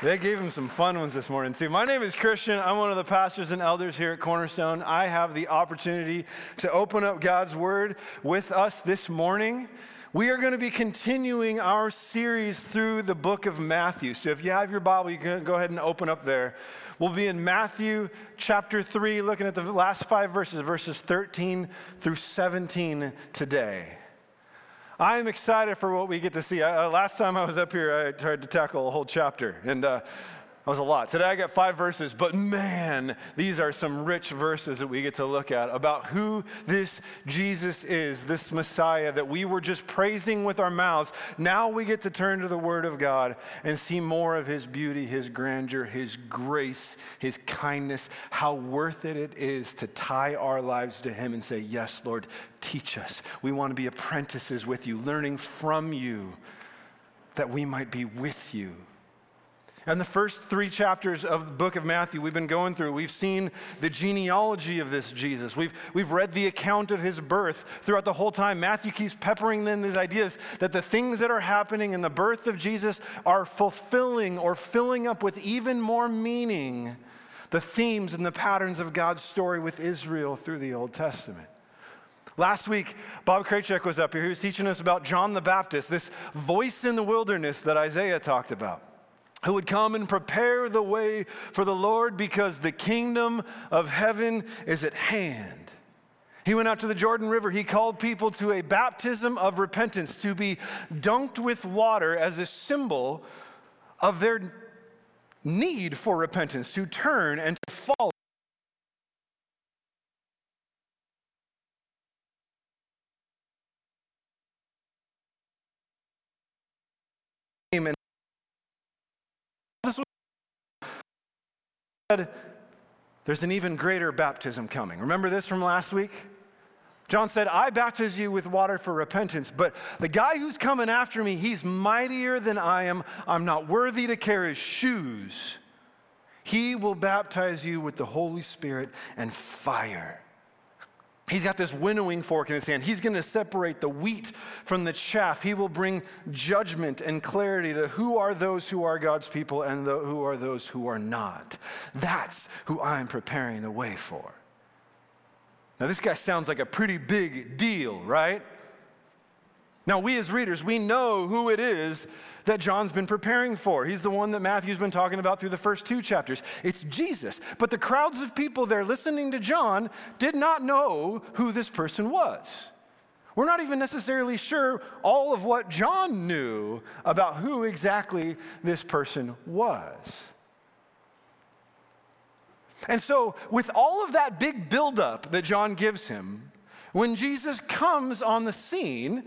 They gave him some fun ones this morning, too. My name is Christian. I'm one of the pastors and elders here at Cornerstone. I have the opportunity to open up God's Word with us this morning. We are going to be continuing our series through the book of Matthew. So if you have your Bible, you can go ahead and open up there. We'll be in Matthew chapter 3, looking at the last five verses, verses 13 through 17 today. I'm excited for what we get to see. Uh, last time I was up here, I tried to tackle a whole chapter, and uh, that was a lot. Today I got five verses, but man, these are some rich verses that we get to look at about who this Jesus is, this Messiah that we were just praising with our mouths. Now we get to turn to the Word of God and see more of His beauty, His grandeur, His grace, His kindness, how worth it it is to tie our lives to Him and say, Yes, Lord, teach us. We want to be apprentices with you, learning from you that we might be with you and the first three chapters of the book of Matthew we've been going through, we've seen the genealogy of this Jesus. We've, we've read the account of his birth throughout the whole time. Matthew keeps peppering in these ideas that the things that are happening in the birth of Jesus are fulfilling or filling up with even more meaning the themes and the patterns of God's story with Israel through the Old Testament. Last week, Bob Kraychuk was up here. He was teaching us about John the Baptist, this voice in the wilderness that Isaiah talked about who would come and prepare the way for the Lord because the kingdom of heaven is at hand. He went out to the Jordan River. He called people to a baptism of repentance, to be dunked with water as a symbol of their need for repentance, to turn and to follow. And there's an even greater baptism coming. Remember this from last week? John said, I baptize you with water for repentance, but the guy who's coming after me, he's mightier than I am. I'm not worthy to carry his shoes. He will baptize you with the Holy Spirit and fire. He's got this winnowing fork in his hand. He's going to separate the wheat from the chaff. He will bring judgment and clarity to who are those who are God's people and the, who are those who are not. That's who I'm preparing the way for. Now, this guy sounds like a pretty big deal, right? Now, we as readers, we know who it is that John's been preparing for. He's the one that Matthew's been talking about through the first two chapters. It's Jesus. But the crowds of people there listening to John did not know who this person was. We're not even necessarily sure all of what John knew about who exactly this person was. And so, with all of that big buildup that John gives him, when Jesus comes on the scene,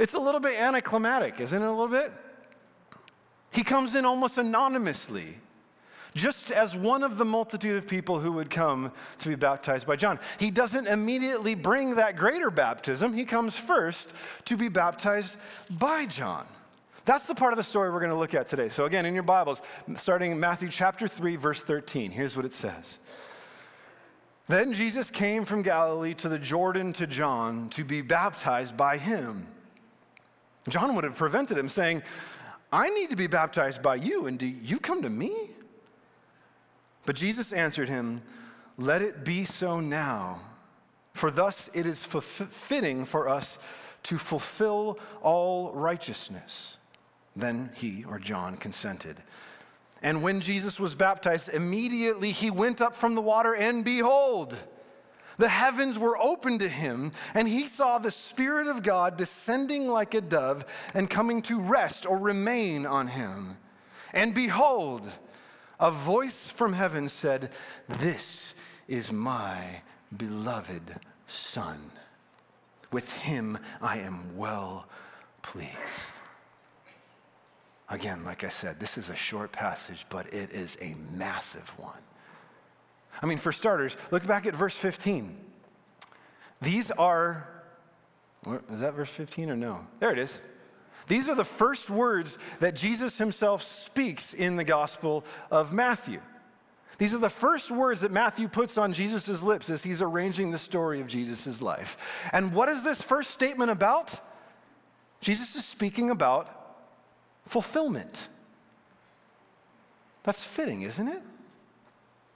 it's a little bit anticlimactic, isn't it? A little bit? He comes in almost anonymously, just as one of the multitude of people who would come to be baptized by John. He doesn't immediately bring that greater baptism, he comes first to be baptized by John. That's the part of the story we're going to look at today. So, again, in your Bibles, starting in Matthew chapter 3, verse 13, here's what it says. Then Jesus came from Galilee to the Jordan to John to be baptized by him. John would have prevented him, saying, I need to be baptized by you, and do you come to me? But Jesus answered him, Let it be so now, for thus it is fitting for us to fulfill all righteousness. Then he, or John, consented. And when Jesus was baptized, immediately he went up from the water, and behold, the heavens were opened to him, and he saw the Spirit of God descending like a dove and coming to rest or remain on him. And behold, a voice from heaven said, This is my beloved Son. With him I am well pleased. Again, like I said, this is a short passage, but it is a massive one. I mean, for starters, look back at verse 15. These are, is that verse 15 or no? There it is. These are the first words that Jesus himself speaks in the Gospel of Matthew. These are the first words that Matthew puts on Jesus' lips as he's arranging the story of Jesus' life. And what is this first statement about? Jesus is speaking about fulfillment. That's fitting, isn't it?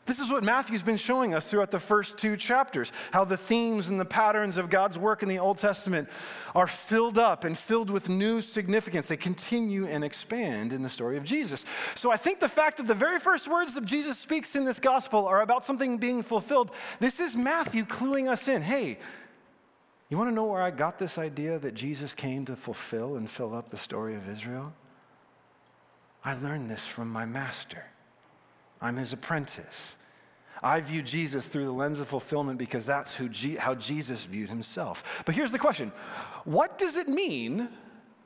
This is what Matthew's been showing us throughout the first two chapters how the themes and the patterns of God's work in the Old Testament are filled up and filled with new significance. They continue and expand in the story of Jesus. So I think the fact that the very first words that Jesus speaks in this gospel are about something being fulfilled, this is Matthew cluing us in. Hey, you want to know where I got this idea that Jesus came to fulfill and fill up the story of Israel? I learned this from my master. I'm his apprentice. I view Jesus through the lens of fulfillment because that's who G- how Jesus viewed himself. But here's the question What does it mean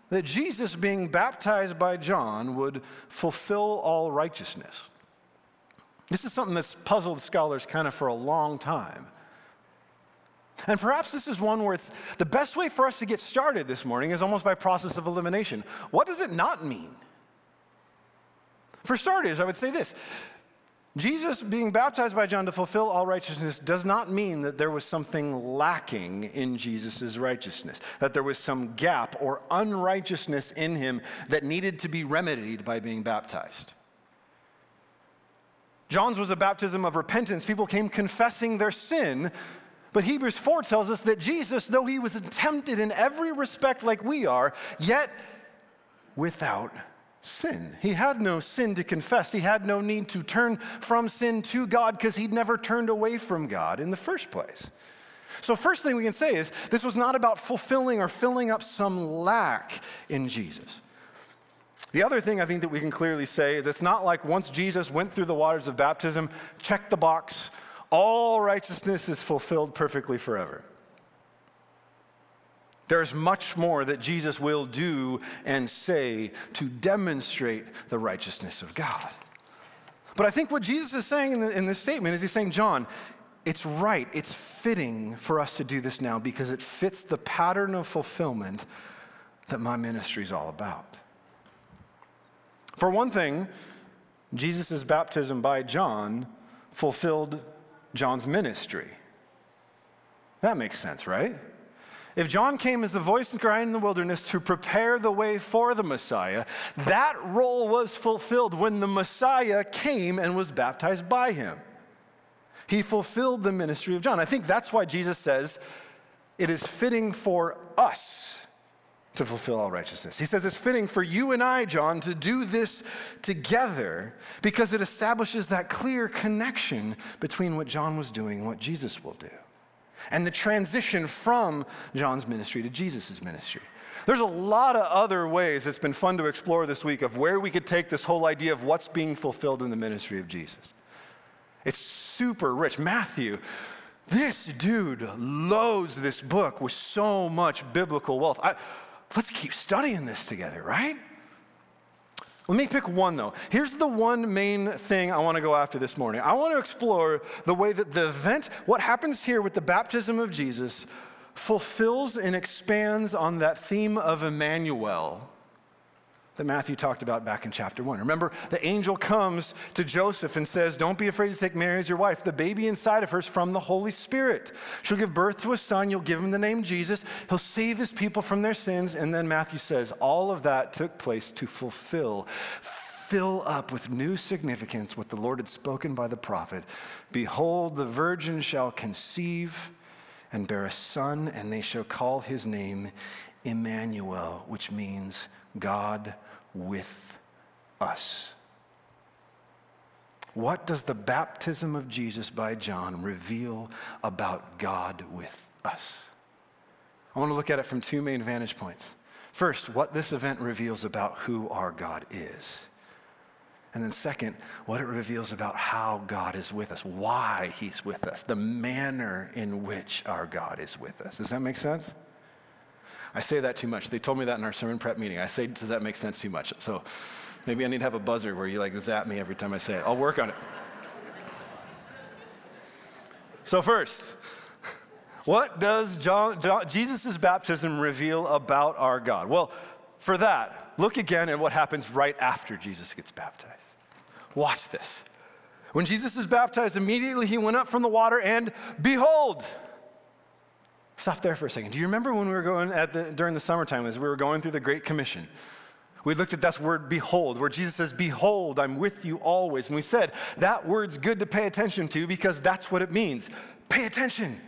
that Jesus being baptized by John would fulfill all righteousness? This is something that's puzzled scholars kind of for a long time. And perhaps this is one where it's the best way for us to get started this morning is almost by process of elimination. What does it not mean? For starters, I would say this Jesus being baptized by John to fulfill all righteousness does not mean that there was something lacking in Jesus' righteousness, that there was some gap or unrighteousness in him that needed to be remedied by being baptized. John's was a baptism of repentance. People came confessing their sin. But Hebrews 4 tells us that Jesus, though he was tempted in every respect like we are, yet without sin. He had no sin to confess. He had no need to turn from sin to God because he'd never turned away from God in the first place. So, first thing we can say is this was not about fulfilling or filling up some lack in Jesus. The other thing I think that we can clearly say is it's not like once Jesus went through the waters of baptism, check the box, all righteousness is fulfilled perfectly forever. There's much more that Jesus will do and say to demonstrate the righteousness of God. But I think what Jesus is saying in, the, in, this statement is he's saying, John, it's right, it's fitting for us to do this now because it fits the pattern of fulfillment that my ministry is all about. For one thing, Jesus' baptism by John fulfilled John's ministry. That makes sense, right? If John came as the voice and cry in the wilderness to prepare the way for the Messiah, that role was fulfilled when the Messiah came and was baptized by him. He fulfilled the ministry of John. I think that's why Jesus says it is fitting for us to fulfill all righteousness. He says it's fitting for you and I, John, to do this together because it establishes that clear connection between what John was doing and what Jesus will do and the transition from John's ministry to Jesus' ministry. There's a lot of other ways it's been fun to explore this week of where we could take this whole idea of what's being fulfilled in the ministry of Jesus. It's super rich. Matthew, this dude loads this book with so much biblical wealth. I, let's keep studying this together, right? Let me pick one though. Here's the one main thing I want to go after this morning. I want to explore the way that the event, what happens here with the baptism of Jesus, fulfills and expands on that theme of Emmanuel that Matthew talked about back in chapter one. Remember, the angel comes to Joseph and says, Don't be afraid to take Mary as your wife. The baby inside of her is from the Holy Spirit. She'll give birth to a son. You'll give him the name Jesus. He'll save his people from their sins. And then Matthew says, All of that took place to fulfill fill up with new significance what the Lord had spoken by the prophet. Behold, the virgin shall conceive and bear a son, and they shall call his name Emmanuel, which means God with us. What does the baptism of Jesus by John reveal about God with us? I want to look at it from two main vantage points. First, what this event reveals about who our God is. And then, second, what it reveals about how God is with us, why He's with us, the manner in which our God is with us. Does that make sense? I say that too much. They told me that in our sermon prep meeting. I say, does that make sense too much? So maybe I need to have a buzzer where you like zap me every time I say it. I'll work on it. So, first, what does John, John, Jesus' baptism reveal about our God? Well, for that, look again at what happens right after Jesus gets baptized. Watch this. When Jesus is baptized, immediately he went up from the water, and behold, Stop there for a second. Do you remember when we were going at the, during the summertime as we were going through the Great Commission? We looked at that word behold, where Jesus says, Behold, I'm with you always. And we said that word's good to pay attention to because that's what it means. Pay attention.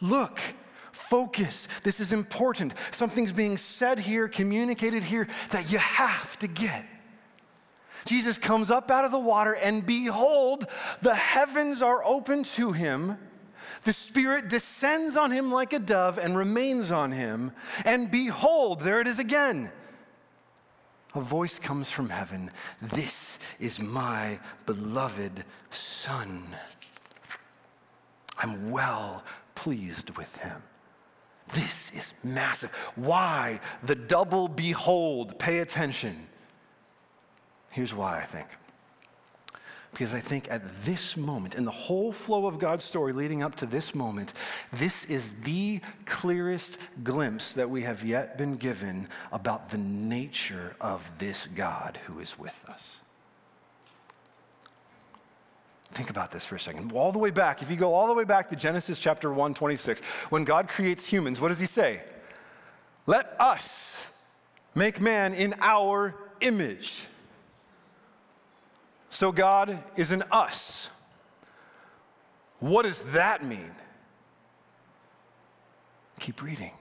Look. Focus. This is important. Something's being said here, communicated here that you have to get. Jesus comes up out of the water, and behold, the heavens are open to him. The Spirit descends on him like a dove and remains on him. And behold, there it is again a voice comes from heaven This is my beloved Son. I'm well pleased with him. This is massive. Why the double behold? Pay attention. Here's why I think. Because I think at this moment, in the whole flow of God's story leading up to this moment, this is the clearest glimpse that we have yet been given about the nature of this God who is with us. Think about this for a second. All the way back, if you go all the way back to Genesis chapter 1, 26, when God creates humans, what does he say? Let us make man in our image. So God is an us. What does that mean? Keep reading.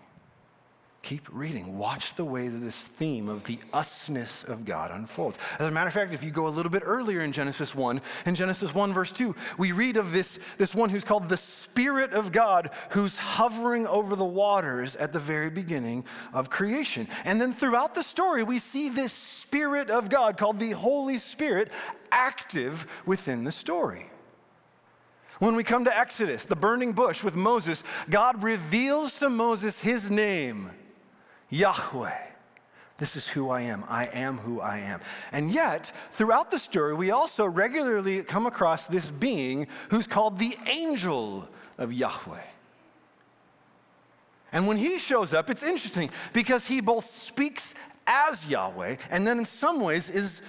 Keep reading. Watch the way that this theme of the usness of God unfolds. As a matter of fact, if you go a little bit earlier in Genesis 1, in Genesis 1, verse 2, we read of this, this one who's called the Spirit of God, who's hovering over the waters at the very beginning of creation. And then throughout the story, we see this Spirit of God called the Holy Spirit active within the story. When we come to Exodus, the burning bush with Moses, God reveals to Moses his name, Yahweh. This is who I am. I am who I am. And yet, throughout the story, we also regularly come across this being who's called the angel of Yahweh. And when he shows up, it's interesting because he both speaks as Yahweh and then in some ways is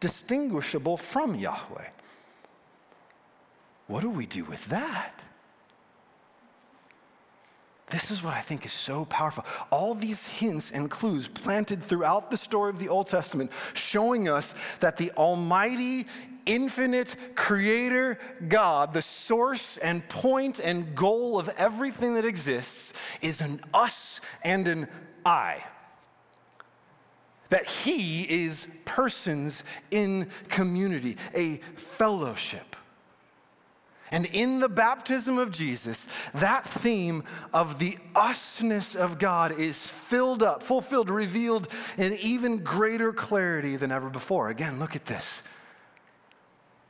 distinguishable from Yahweh. What do we do with that? This is what I think is so powerful. All these hints and clues planted throughout the story of the Old Testament, showing us that the Almighty, infinite Creator God, the source and point and goal of everything that exists, is an us and an I that he is persons in community, a fellowship. And in the baptism of Jesus, that theme of the usness of God is filled up, fulfilled, revealed in even greater clarity than ever before. Again, look at this.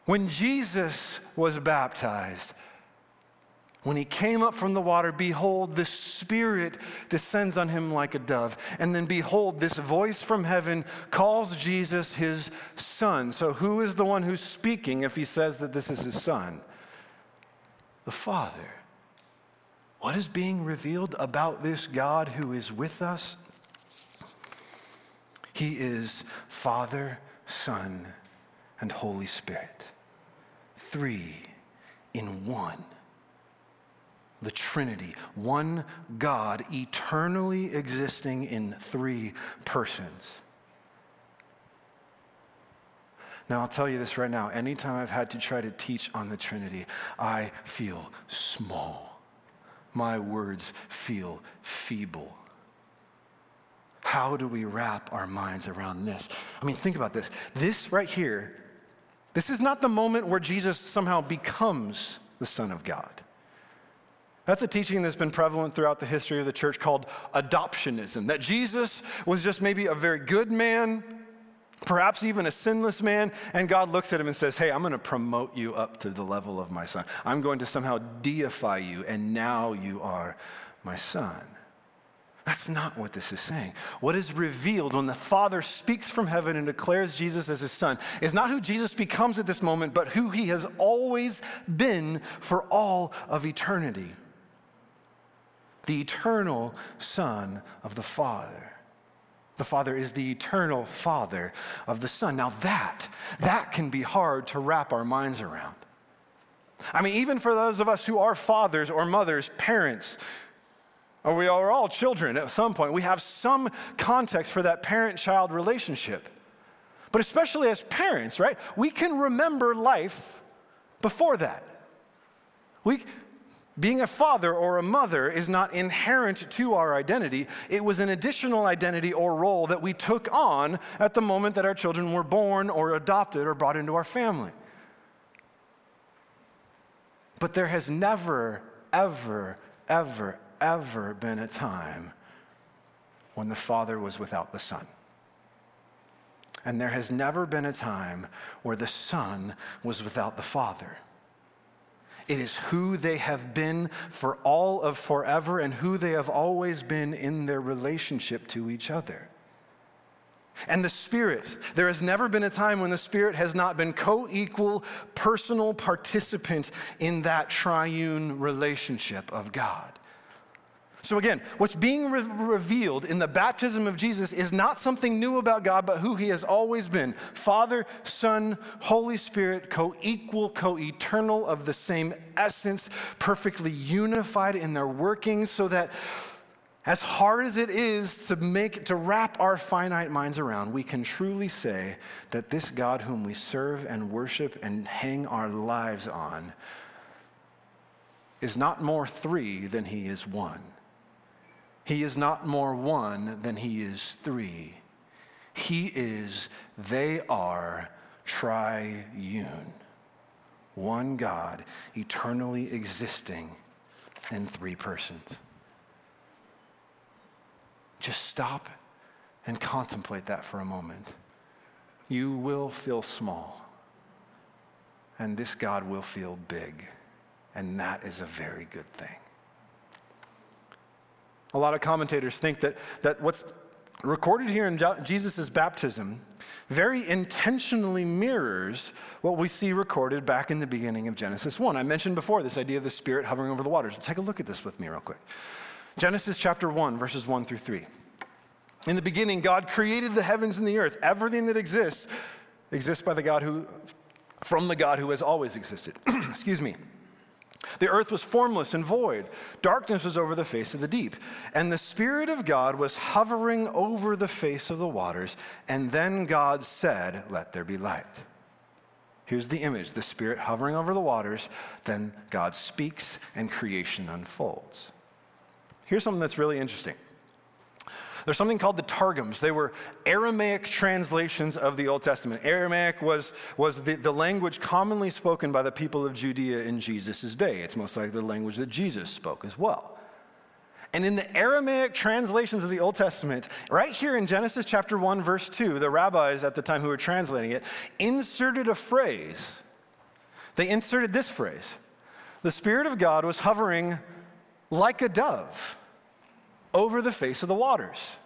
When Jesus was baptized, when he came up from the water, behold, the Spirit descends on him like a dove. And then, behold, this voice from heaven calls Jesus his son. So, who is the one who's speaking if he says that this is his son? The Father. What is being revealed about this God who is with us? He is Father, Son, and Holy Spirit. Three in one the Trinity, one God eternally existing in three persons. Now, I'll tell you this right now. Anytime I've had to try to teach on the Trinity, I feel small. My words feel feeble. How do we wrap our minds around this? I mean, think about this. This right here, this is not the moment where Jesus somehow becomes the Son of God. That's a teaching that's been prevalent throughout the history of the church called adoptionism that Jesus was just maybe a very good man, perhaps even a sinless man, and God looks at him and says, Hey, I'm going to promote you up to the level of my son. I'm going to somehow deify you, and now you are my son. That's not what this is saying. What is revealed when the Father speaks from heaven and declares Jesus as his Son is not who Jesus becomes at this moment, but who he has always been for all of eternity the eternal Son of the Father. The Father is the eternal Father of the Son. Now, that, that can be hard to wrap our minds around. I mean, even for those of us who are fathers or mothers, parents, or we are all children at some point. We have some context for that parent child relationship. But especially as parents, right? We can remember life before that. We, being a father or a mother is not inherent to our identity. It was an additional identity or role that we took on at the moment that our children were born or adopted or brought into our family. But there has never, ever, ever, ever been a time when the Father was without the Son. And there has never been a time where the Son was without the Father. It is who they have been for all of forever and who they have always been in their relationship to each other. And the Spirit, there has never been a time when the Spirit has not been co equal, personal participant in that triune relationship of God. So, again, what's being re- revealed in the baptism of Jesus is not something new about God, but who he has always been Father, Son, Holy Spirit, co equal, co eternal, of the same essence, perfectly unified in their workings, so that as hard as it is to make to wrap our finite minds around, we can truly say that this God whom we serve and worship and hang our lives on is not more three than he is one. He is not more one than he is three. He is, they are triune. One God, eternally existing in three persons. Just stop and contemplate that for a moment. You will feel small, and this God will feel big, and that is a very good thing. A lot of commentators think that, that what's recorded here in Jesus' baptism very intentionally mirrors what we see recorded back in the beginning of Genesis 1. I mentioned before this idea of the Spirit hovering over the waters. Take a look at this with me, real quick. Genesis chapter 1, verses 1 through 3. In the beginning, God created the heavens and the earth. Everything that exists exists by the God who, from the God who has always existed. Excuse me. The earth was formless and void. Darkness was over the face of the deep. And the Spirit of God was hovering over the face of the waters. And then God said, Let there be light. Here's the image the Spirit hovering over the waters. Then God speaks, and creation unfolds. Here's something that's really interesting there's something called the Targums. They were Aramaic translations of the Old Testament. Aramaic was, was the, the language commonly spoken by the people of Judea in Jesus' day. It's most likely the language that Jesus spoke as well. And in the Aramaic translations of the Old Testament, right here in Genesis chapter 1, verse 2, the rabbis at the time who were translating it inserted a phrase. They inserted this phrase The Spirit of God was hovering like a dove over the face of the waters.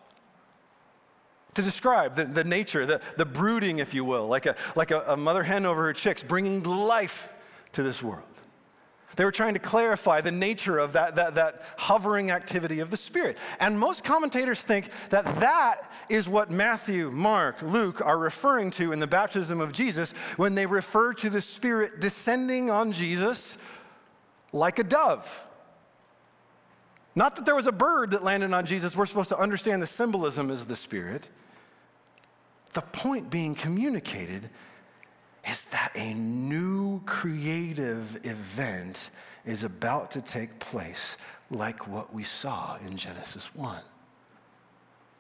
To describe the, the nature, the, the brooding, if you will, like, a, like a, a mother hen over her chicks, bringing life to this world. They were trying to clarify the nature of that, that, that hovering activity of the Spirit. And most commentators think that that is what Matthew, Mark, Luke are referring to in the baptism of Jesus when they refer to the Spirit descending on Jesus like a dove. Not that there was a bird that landed on Jesus. We're supposed to understand the symbolism as the Spirit. The point being communicated is that a new creative event is about to take place, like what we saw in Genesis 1.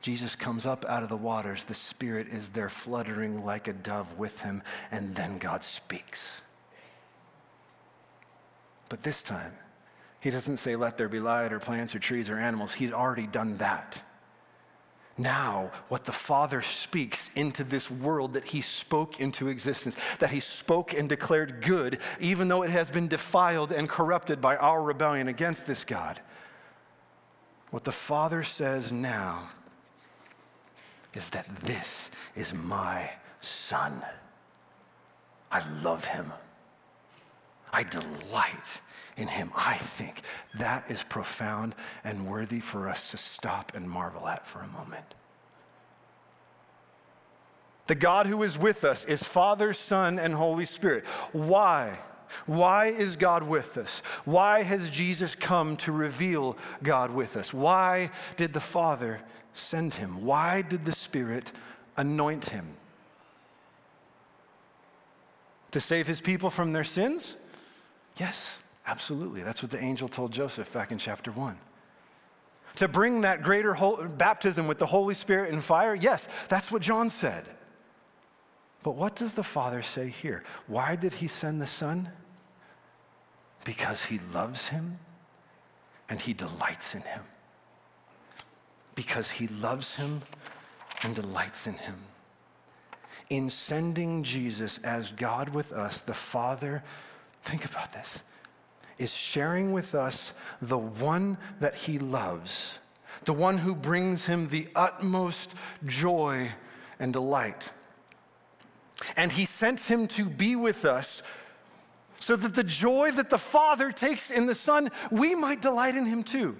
Jesus comes up out of the waters, the Spirit is there fluttering like a dove with him, and then God speaks. But this time, he doesn't say, let there be light or plants or trees or animals. He's already done that. Now, what the Father speaks into this world that He spoke into existence, that He spoke and declared good, even though it has been defiled and corrupted by our rebellion against this God. What the Father says now is that this is my Son. I love Him. I delight in him. I think that is profound and worthy for us to stop and marvel at for a moment. The God who is with us is Father, Son, and Holy Spirit. Why? Why is God with us? Why has Jesus come to reveal God with us? Why did the Father send him? Why did the Spirit anoint him? To save his people from their sins? Yes, absolutely. That's what the angel told Joseph back in chapter 1. To bring that greater baptism with the Holy Spirit and fire? Yes, that's what John said. But what does the Father say here? Why did he send the Son? Because he loves him and he delights in him. Because he loves him and delights in him. In sending Jesus as God with us, the Father, think about this, is sharing with us the one that he loves, the one who brings him the utmost joy and delight. And he sent him to be with us so that the joy that the Father takes in the Son, we might delight in him too.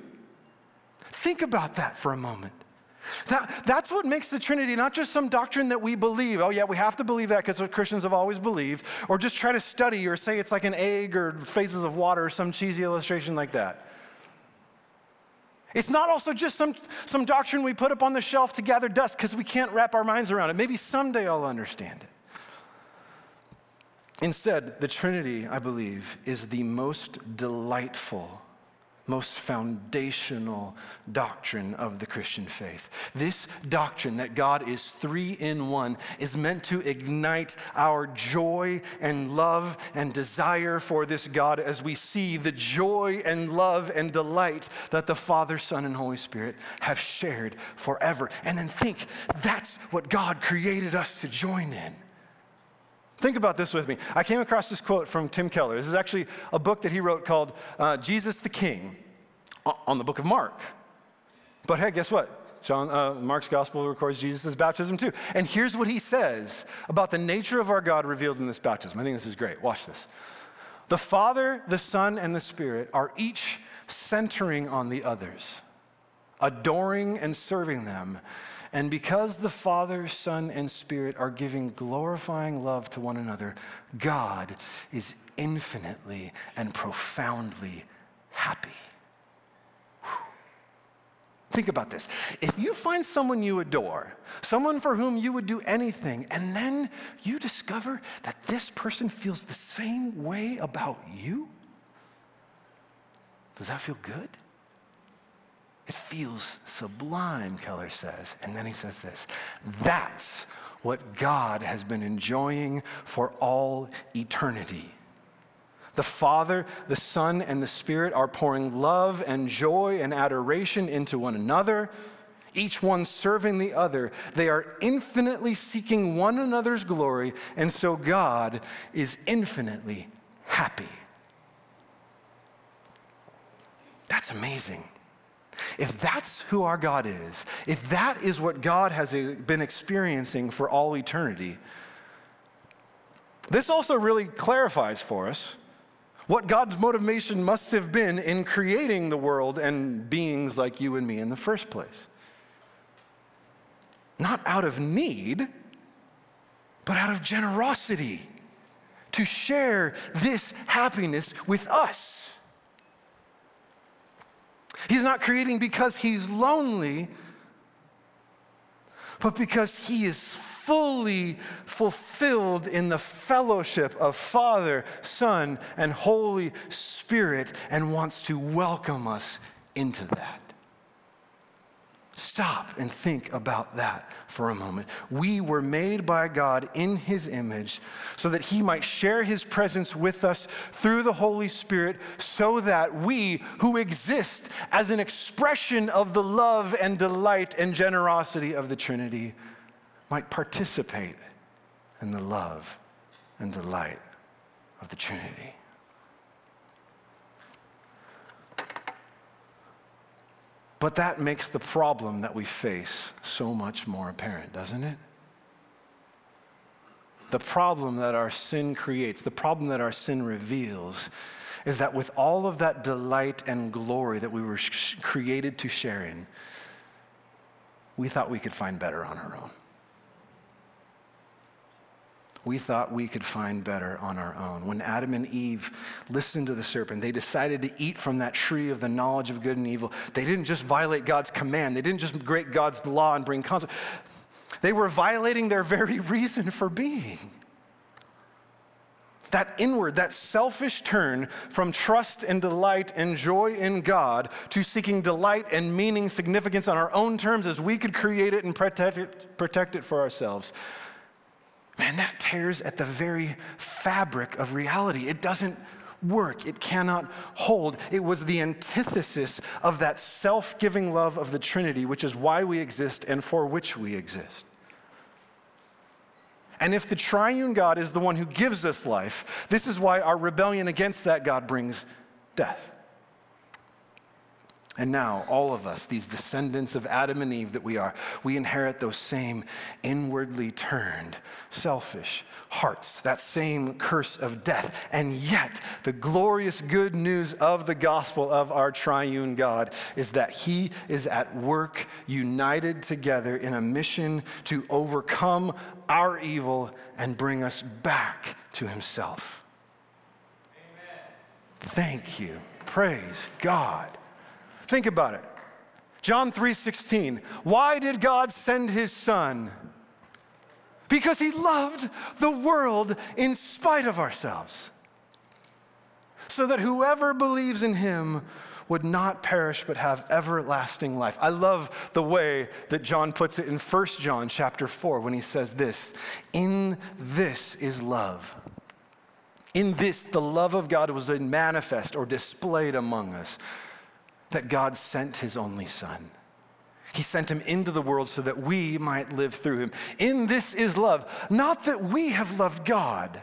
Think about that for a moment. That, that's what makes the Trinity not just some doctrine that we believe. Oh, yeah, we have to believe that because what Christians have always believed, or just try to study or say it's like an egg or phases of water or some cheesy illustration like that. It's not also just some, some doctrine we put up on the shelf to gather dust because we can't wrap our minds around it. Maybe someday I'll understand it. Instead, the Trinity, I believe, is the most delightful, most foundational doctrine of the Christian faith. This doctrine that God is three in one is meant to ignite our joy and love and desire for this God as we see the joy and love and delight that the Father, Son, and Holy Spirit have shared forever. And then think that's what God created us to join in. Think about this with me. I came across this quote from Tim Keller. This is actually a book that he wrote called uh, Jesus the King on the book of Mark. But hey, guess what? John, uh, Mark's gospel records Jesus' baptism too. And here's what he says about the nature of our God revealed in this baptism. I think this is great. Watch this. The Father, the Son, and the Spirit are each centering on the others, adoring and serving them and because the Father, Son, and Spirit are giving glorifying love to one another, God is infinitely and profoundly happy. Think about this. If you find someone you adore, someone for whom you would do anything, and then you discover that this person feels the same way about you, does that feel good? It feels sublime, Keller says. And then he says this that's what God has been enjoying for all eternity. The Father, the Son, and the Spirit are pouring love and joy and adoration into one another, each one serving the other. They are infinitely seeking one another's glory, and so God is infinitely happy. That's amazing. If that's who our God is, if that is what God has been experiencing for all eternity, this also really clarifies for us what God's motivation must have been in creating the world and beings like you and me in the first place. Not out of need, but out of generosity to share this happiness with us. He's not creating because he's lonely, but because he is fully fulfilled in the fellowship of Father, Son, and Holy Spirit and wants to welcome us into that. Stop and think about that for a moment. We were made by God in His image so that He might share His presence with us through the Holy Spirit, so that we, who exist as an expression of the love and delight and generosity of the Trinity, might participate in the love and delight of the Trinity. But that makes the problem that we face so much more apparent, doesn't it? The problem that our sin creates, the problem that our sin reveals, is that with all of that delight and glory that we were sh- created to share in, we thought we could find better on our own. We thought we could find better on our own. When Adam and Eve listened to the serpent, they decided to eat from that tree of the knowledge of good and evil. They didn't just violate God's command, they didn't just break God's law and bring consequences. They were violating their very reason for being. That inward, that selfish turn from trust and delight and joy in God to seeking delight and meaning, significance on our own terms as we could create it and protect it, protect it for ourselves. Man, that tears at the very fabric of reality. It doesn't work, it cannot hold. It was the antithesis of that self giving love of the Trinity, which is why we exist and for which we exist. And if the triune God is the one who gives us life, this is why our rebellion against that God brings death. And now, all of us, these descendants of Adam and Eve that we are, we inherit those same inwardly turned, selfish hearts, that same curse of death. And yet, the glorious good news of the gospel of our triune God is that He is at work, united together in a mission to overcome our evil and bring us back to Himself. Amen. Thank you. Praise God. Think about it. John 3:16. Why did God send his son? Because he loved the world in spite of ourselves. So that whoever believes in him would not perish but have everlasting life. I love the way that John puts it in 1 John chapter 4 when he says this, "In this is love." In this the love of God was manifest or displayed among us that God sent his only son. He sent him into the world so that we might live through him. In this is love, not that we have loved God,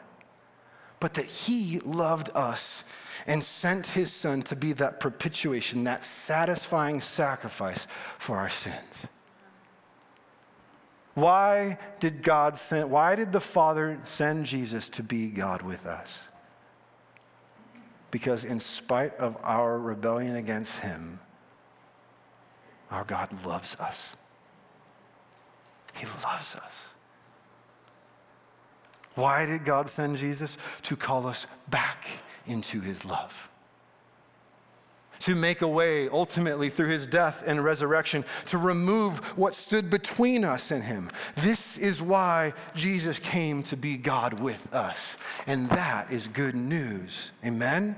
but that he loved us and sent his son to be that propitiation, that satisfying sacrifice for our sins. Why did God send, why did the Father send Jesus to be God with us? Because in spite of our rebellion against Him, our God loves us. He loves us. Why did God send Jesus? To call us back into His love to make a way ultimately through his death and resurrection to remove what stood between us and him. This is why Jesus came to be God with us. And that is good news. Amen?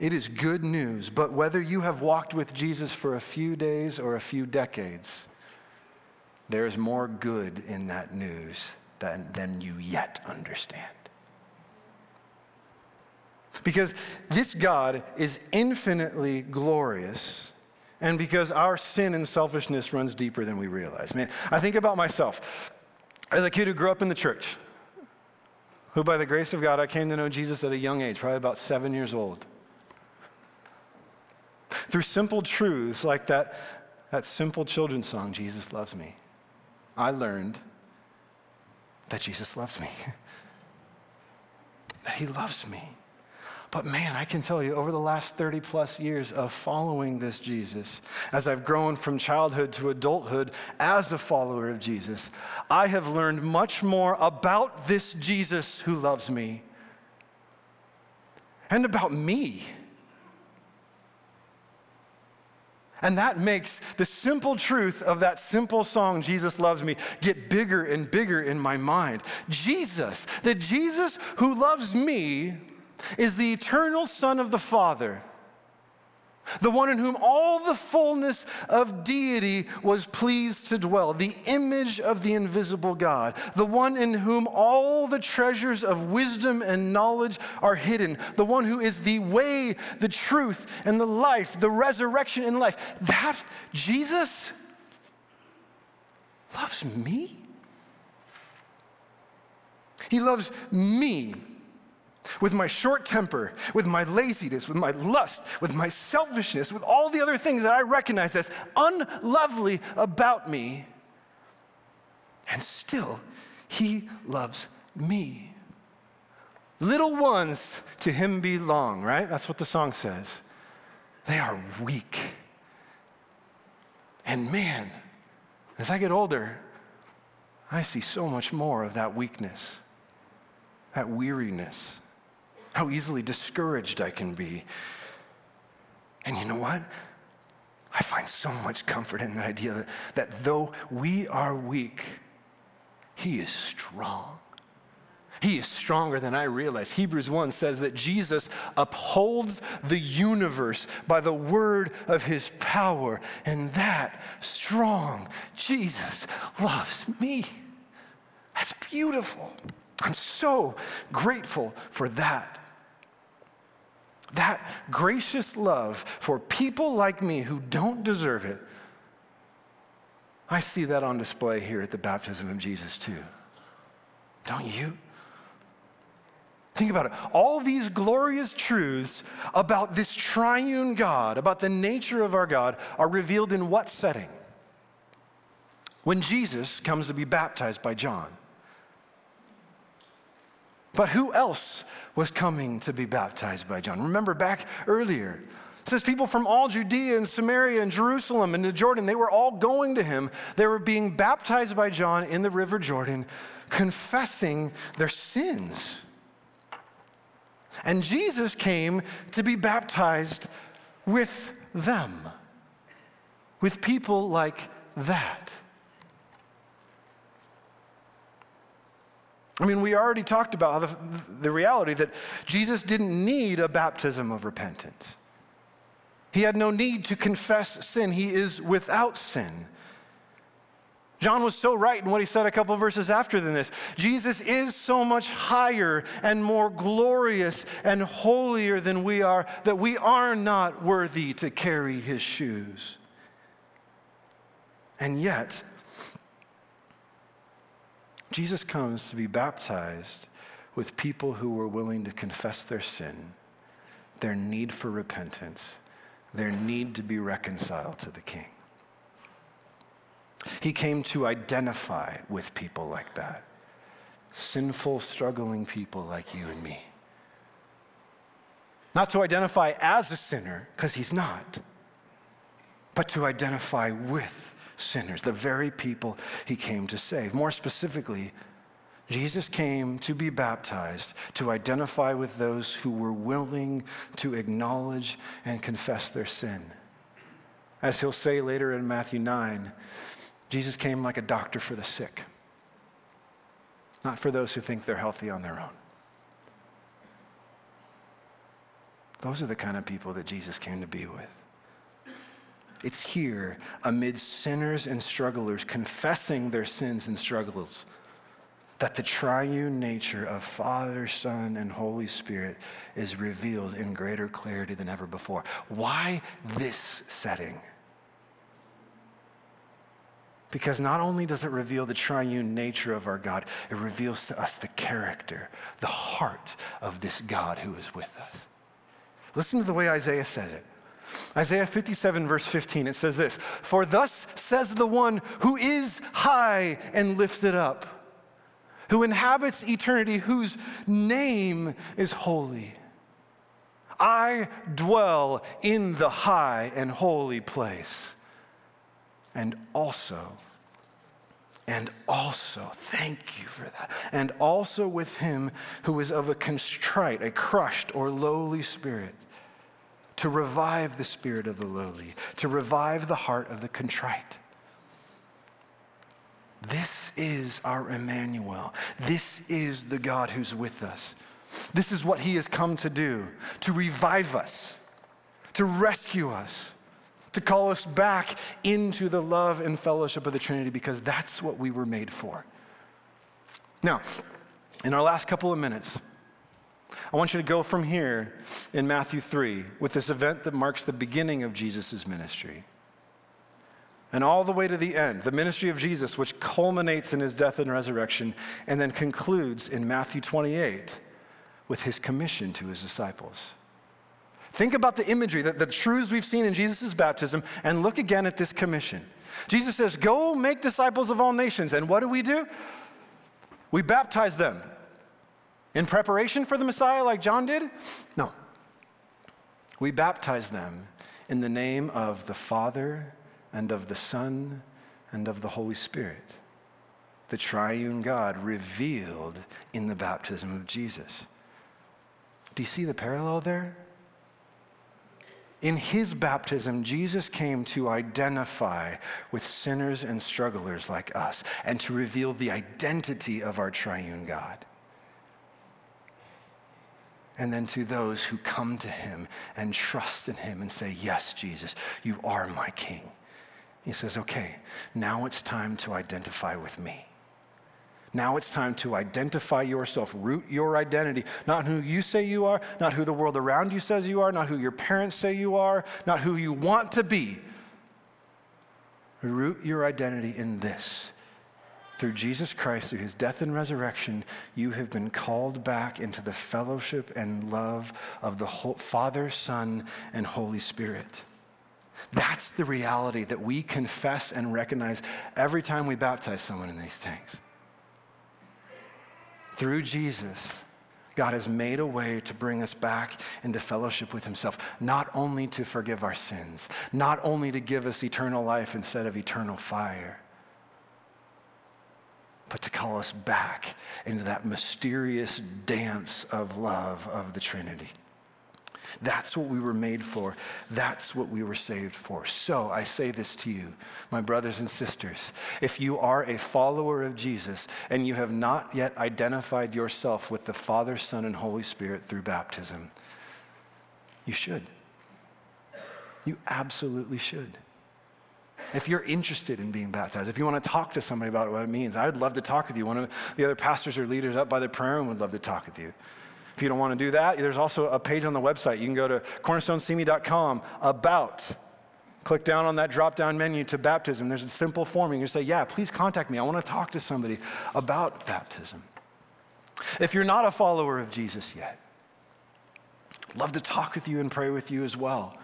It is good news, but whether you have walked with Jesus for a few days or a few decades, there is more good in that news than, than you yet understand. Because this God is infinitely glorious, and because our sin and selfishness runs deeper than we realize. Man, I think about myself as a kid who grew up in the church, who by the grace of God, I came to know Jesus at a young age, probably about seven years old. Through simple truths like that, that simple children's song, Jesus Loves Me, I learned that Jesus loves me, that He loves me. But man, I can tell you, over the last 30 plus years of following this Jesus, as I've grown from childhood to adulthood as a follower of Jesus, I have learned much more about this Jesus who loves me and about me. And that makes the simple truth of that simple song, Jesus Loves Me, get bigger and bigger in my mind. Jesus, the Jesus who loves me, is the eternal Son of the Father, the one in whom all the fullness of deity was pleased to dwell, the image of the invisible God, the one in whom all the treasures of wisdom and knowledge are hidden, the one who is the way, the truth, and the life, the resurrection and life. That Jesus loves me. He loves me with my short temper, with my laziness, with my lust, with my selfishness, with all the other things that I recognize as unlovely about me. And still, He loves me. Little ones to Him belong, right? That's what the song says. They are weak. And man, as I get older, I see so much more of that weakness, that weariness, how easily discouraged I can be. And you know what? I find so much comfort in the idea that, that though we are weak, He is strong. He is stronger than I realize. Hebrews 1 says that Jesus upholds the universe by the word of his power. And that strong Jesus loves me. That's beautiful. I'm so grateful for that. That gracious love for people like me who don't deserve it. I see that on display here at the baptism of Jesus, too. Don't you? Think about it. All these glorious truths about this triune God, about the nature of our God, are revealed in what setting? When Jesus comes to be baptized by John. But who else was coming to be baptized by John? Remember back earlier, it says people from all Judea and Samaria and Jerusalem and the Jordan, they were all going to him. They were being baptized by John in the river Jordan, confessing their sins. And Jesus came to be baptized with them, with people like that. I mean, we already talked about the, the, reality that Jesus didn't need a baptism of repentance. He had no need to confess sin. He is without sin. John was so right in what he said a couple verses after than this. Jesus is so much higher and more glorious and holier than we are that we are not worthy to carry his shoes. And yet, Jesus comes to be baptized with people who were willing to confess their sin, their need for repentance, their need to be reconciled to the King. He came to identify with people like that sinful, struggling people like you and me. Not to identify as a sinner, because he's not, but to identify with sinners, the very people he came to save. More specifically, Jesus came to be baptized to identify with those who were willing to acknowledge and confess their sin. As he'll say later in Matthew 9, Jesus came like a doctor for the sick, not for those who think they're healthy on their own. Those are the kind of people that Jesus came to be with. It's here, amid sinners and strugglers confessing their sins and struggles, that the triune nature of Father, Son, and Holy Spirit is revealed in greater clarity than ever before. Why this setting? Because not only does it reveal the triune nature of our God, it reveals to us the character, the heart of this God who is with us. Listen to the way Isaiah says it. Isaiah 57, verse 15, it says this For thus says the one who is high and lifted up, who inhabits eternity, whose name is holy. I dwell in the high and holy place and also, and also, thank you for that, and also with him who is of a contrite, a crushed or lowly spirit, to revive the spirit of the lowly, to revive the heart of the contrite. This is our Emmanuel. This is the God who's with us. This is what he has come to do to revive us, to rescue us to call us back into the love and fellowship of the Trinity because that's what we were made for. Now, in our last couple of minutes, I want you to go from here in Matthew 3 with this event that marks the beginning of Jesus' ministry. And all the way to the end, the ministry of Jesus, which culminates in his death and resurrection, and then concludes in Matthew 28 with his commission to his disciples. Think about the imagery, the, the truths we've seen in Jesus' baptism, and look again at this commission. Jesus says, Go make disciples of all nations. And what do we do? We baptize them. In preparation for the Messiah, like John did? No. We baptize them in the name of the Father and of the Son and of the Holy Spirit. the triune God revealed in the baptism of Jesus. Do you see the parallel there? In his baptism, Jesus came to identify with sinners and strugglers like us and to reveal the identity of our triune God. And then to those who come to him and trust in him and say, Yes, Jesus, you are my king. He says, Okay, now it's time to identify with me. Now it's time to identify yourself, root your identity, not who you say you are, not who the world around you says you are, not who your parents say you are, not who you want to be. Root your identity in this. Through Jesus Christ, through his death and resurrection, you have been called back into the fellowship and love of the Father, Son, and Holy Spirit. That's the reality that we confess and recognize every time we baptize someone in these tanks. Through Jesus, God has made a way to bring us back into fellowship with Himself, not only to forgive our sins, not only to give us eternal life instead of eternal fire, but to call us back into that mysterious dance of love of the Trinity. That's what we were made for. That's what we were saved for. So I say this to you, my brothers and sisters. If you are a follower of Jesus and you have not yet identified yourself with the Father, Son, and Holy Spirit through baptism, you should. You absolutely should. If you're interested in being baptized, if you want to talk to somebody about what it means, I would love to talk with you. One of the other pastors or leaders up by the prayer room would love to talk with you. If you don't want to do that, there's also a page on the website. You can go to cornerstonesimi.com about. Click down on that drop down menu to baptism. There's a simple form. You can say, Yeah, please contact me. I want to talk to somebody about baptism. If you're not a follower of Jesus yet, love to talk with you and pray with you as well.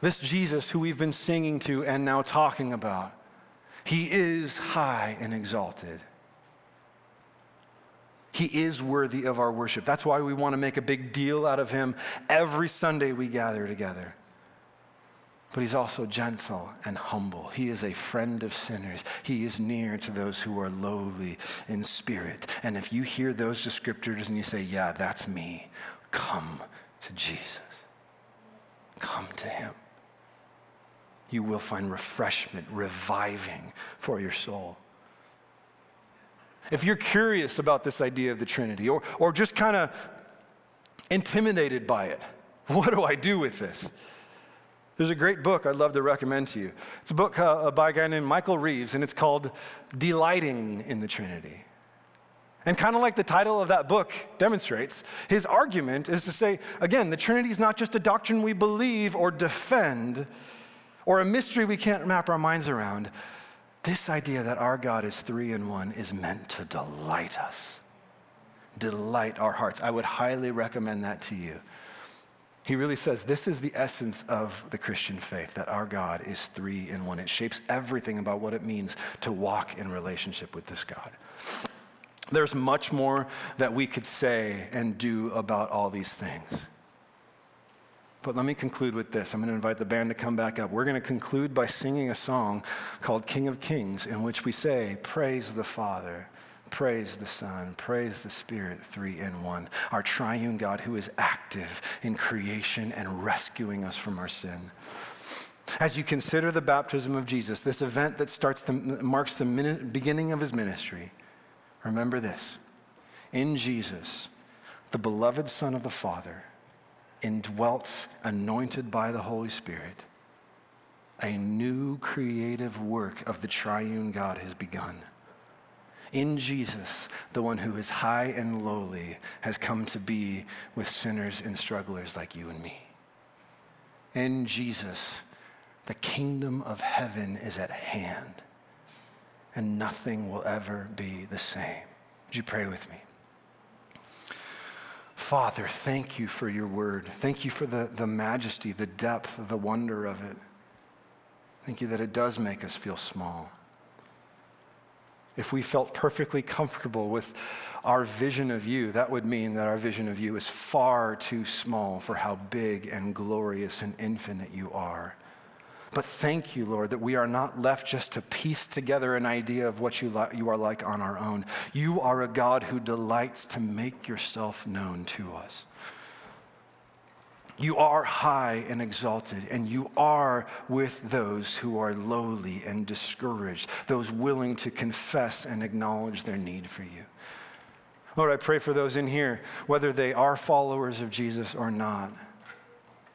This Jesus who we've been singing to and now talking about, he is high and exalted. He is worthy of our worship. That's why we want to make a big deal out of him every Sunday we gather together. But he's also gentle and humble. He is a friend of sinners. He is near to those who are lowly in spirit. And if you hear those descriptors and you say, Yeah, that's me, come to Jesus. Come to him. You will find refreshment, reviving for your soul. If you're curious about this idea of the Trinity or, or just kind of intimidated by it, what do I do with this? There's a great book I'd love to recommend to you. It's a book uh, by a guy named Michael Reeves, and it's called Delighting in the Trinity. And kind of like the title of that book demonstrates, his argument is to say, again, the Trinity is not just a doctrine we believe or defend or a mystery we can't wrap our minds around. This idea that our God is three in one is meant to delight us, delight our hearts. I would highly recommend that to you. He really says this is the essence of the Christian faith that our God is three in one. It shapes everything about what it means to walk in relationship with this God. There's much more that we could say and do about all these things. But let me conclude with this. I'm going to invite the band to come back up. We're going to conclude by singing a song called King of Kings, in which we say, Praise the Father, praise the Son, praise the Spirit, three in one. Our triune God who is active in creation and rescuing us from our sin. As you consider the baptism of Jesus, this event that starts the, marks the beginning of his ministry, remember this. In Jesus, the beloved Son of the Father, indwelt, anointed by the Holy Spirit, a new creative work of the triune God has begun. In Jesus, the one who is high and lowly has come to be with sinners and strugglers like you and me. In Jesus, the kingdom of heaven is at hand, and nothing will ever be the same. Would you pray with me? Father, thank you for your word. Thank you for the, the majesty, the depth, the wonder of it. Thank you that it does make us feel small. If we felt perfectly comfortable with our vision of you, that would mean that our vision of you is far too small for how big and glorious and infinite you are. But thank you, Lord, that we are not left just to piece together an idea of what you, li- you are like on our own. You are a God who delights to make yourself known to us. You are high and exalted, and you are with those who are lowly and discouraged, those willing to confess and acknowledge their need for you. Lord, I pray for those in here, whether they are followers of Jesus or not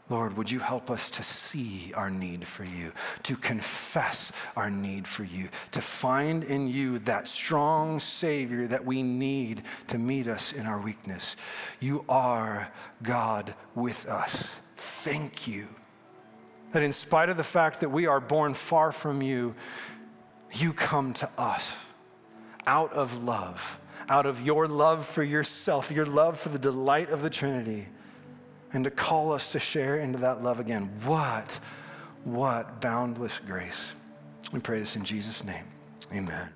Lord, would you help us to see our need for you, to confess our need for you, to find in you that strong Savior that we need to meet us in our weakness. You are God with us. Thank you. That in spite of the fact that we are born far from you, you come to us out of love, out of your love for yourself, your love for the delight of the Trinity and to call us to share into that love again. What, what boundless grace. We pray this in Jesus' name. Amen.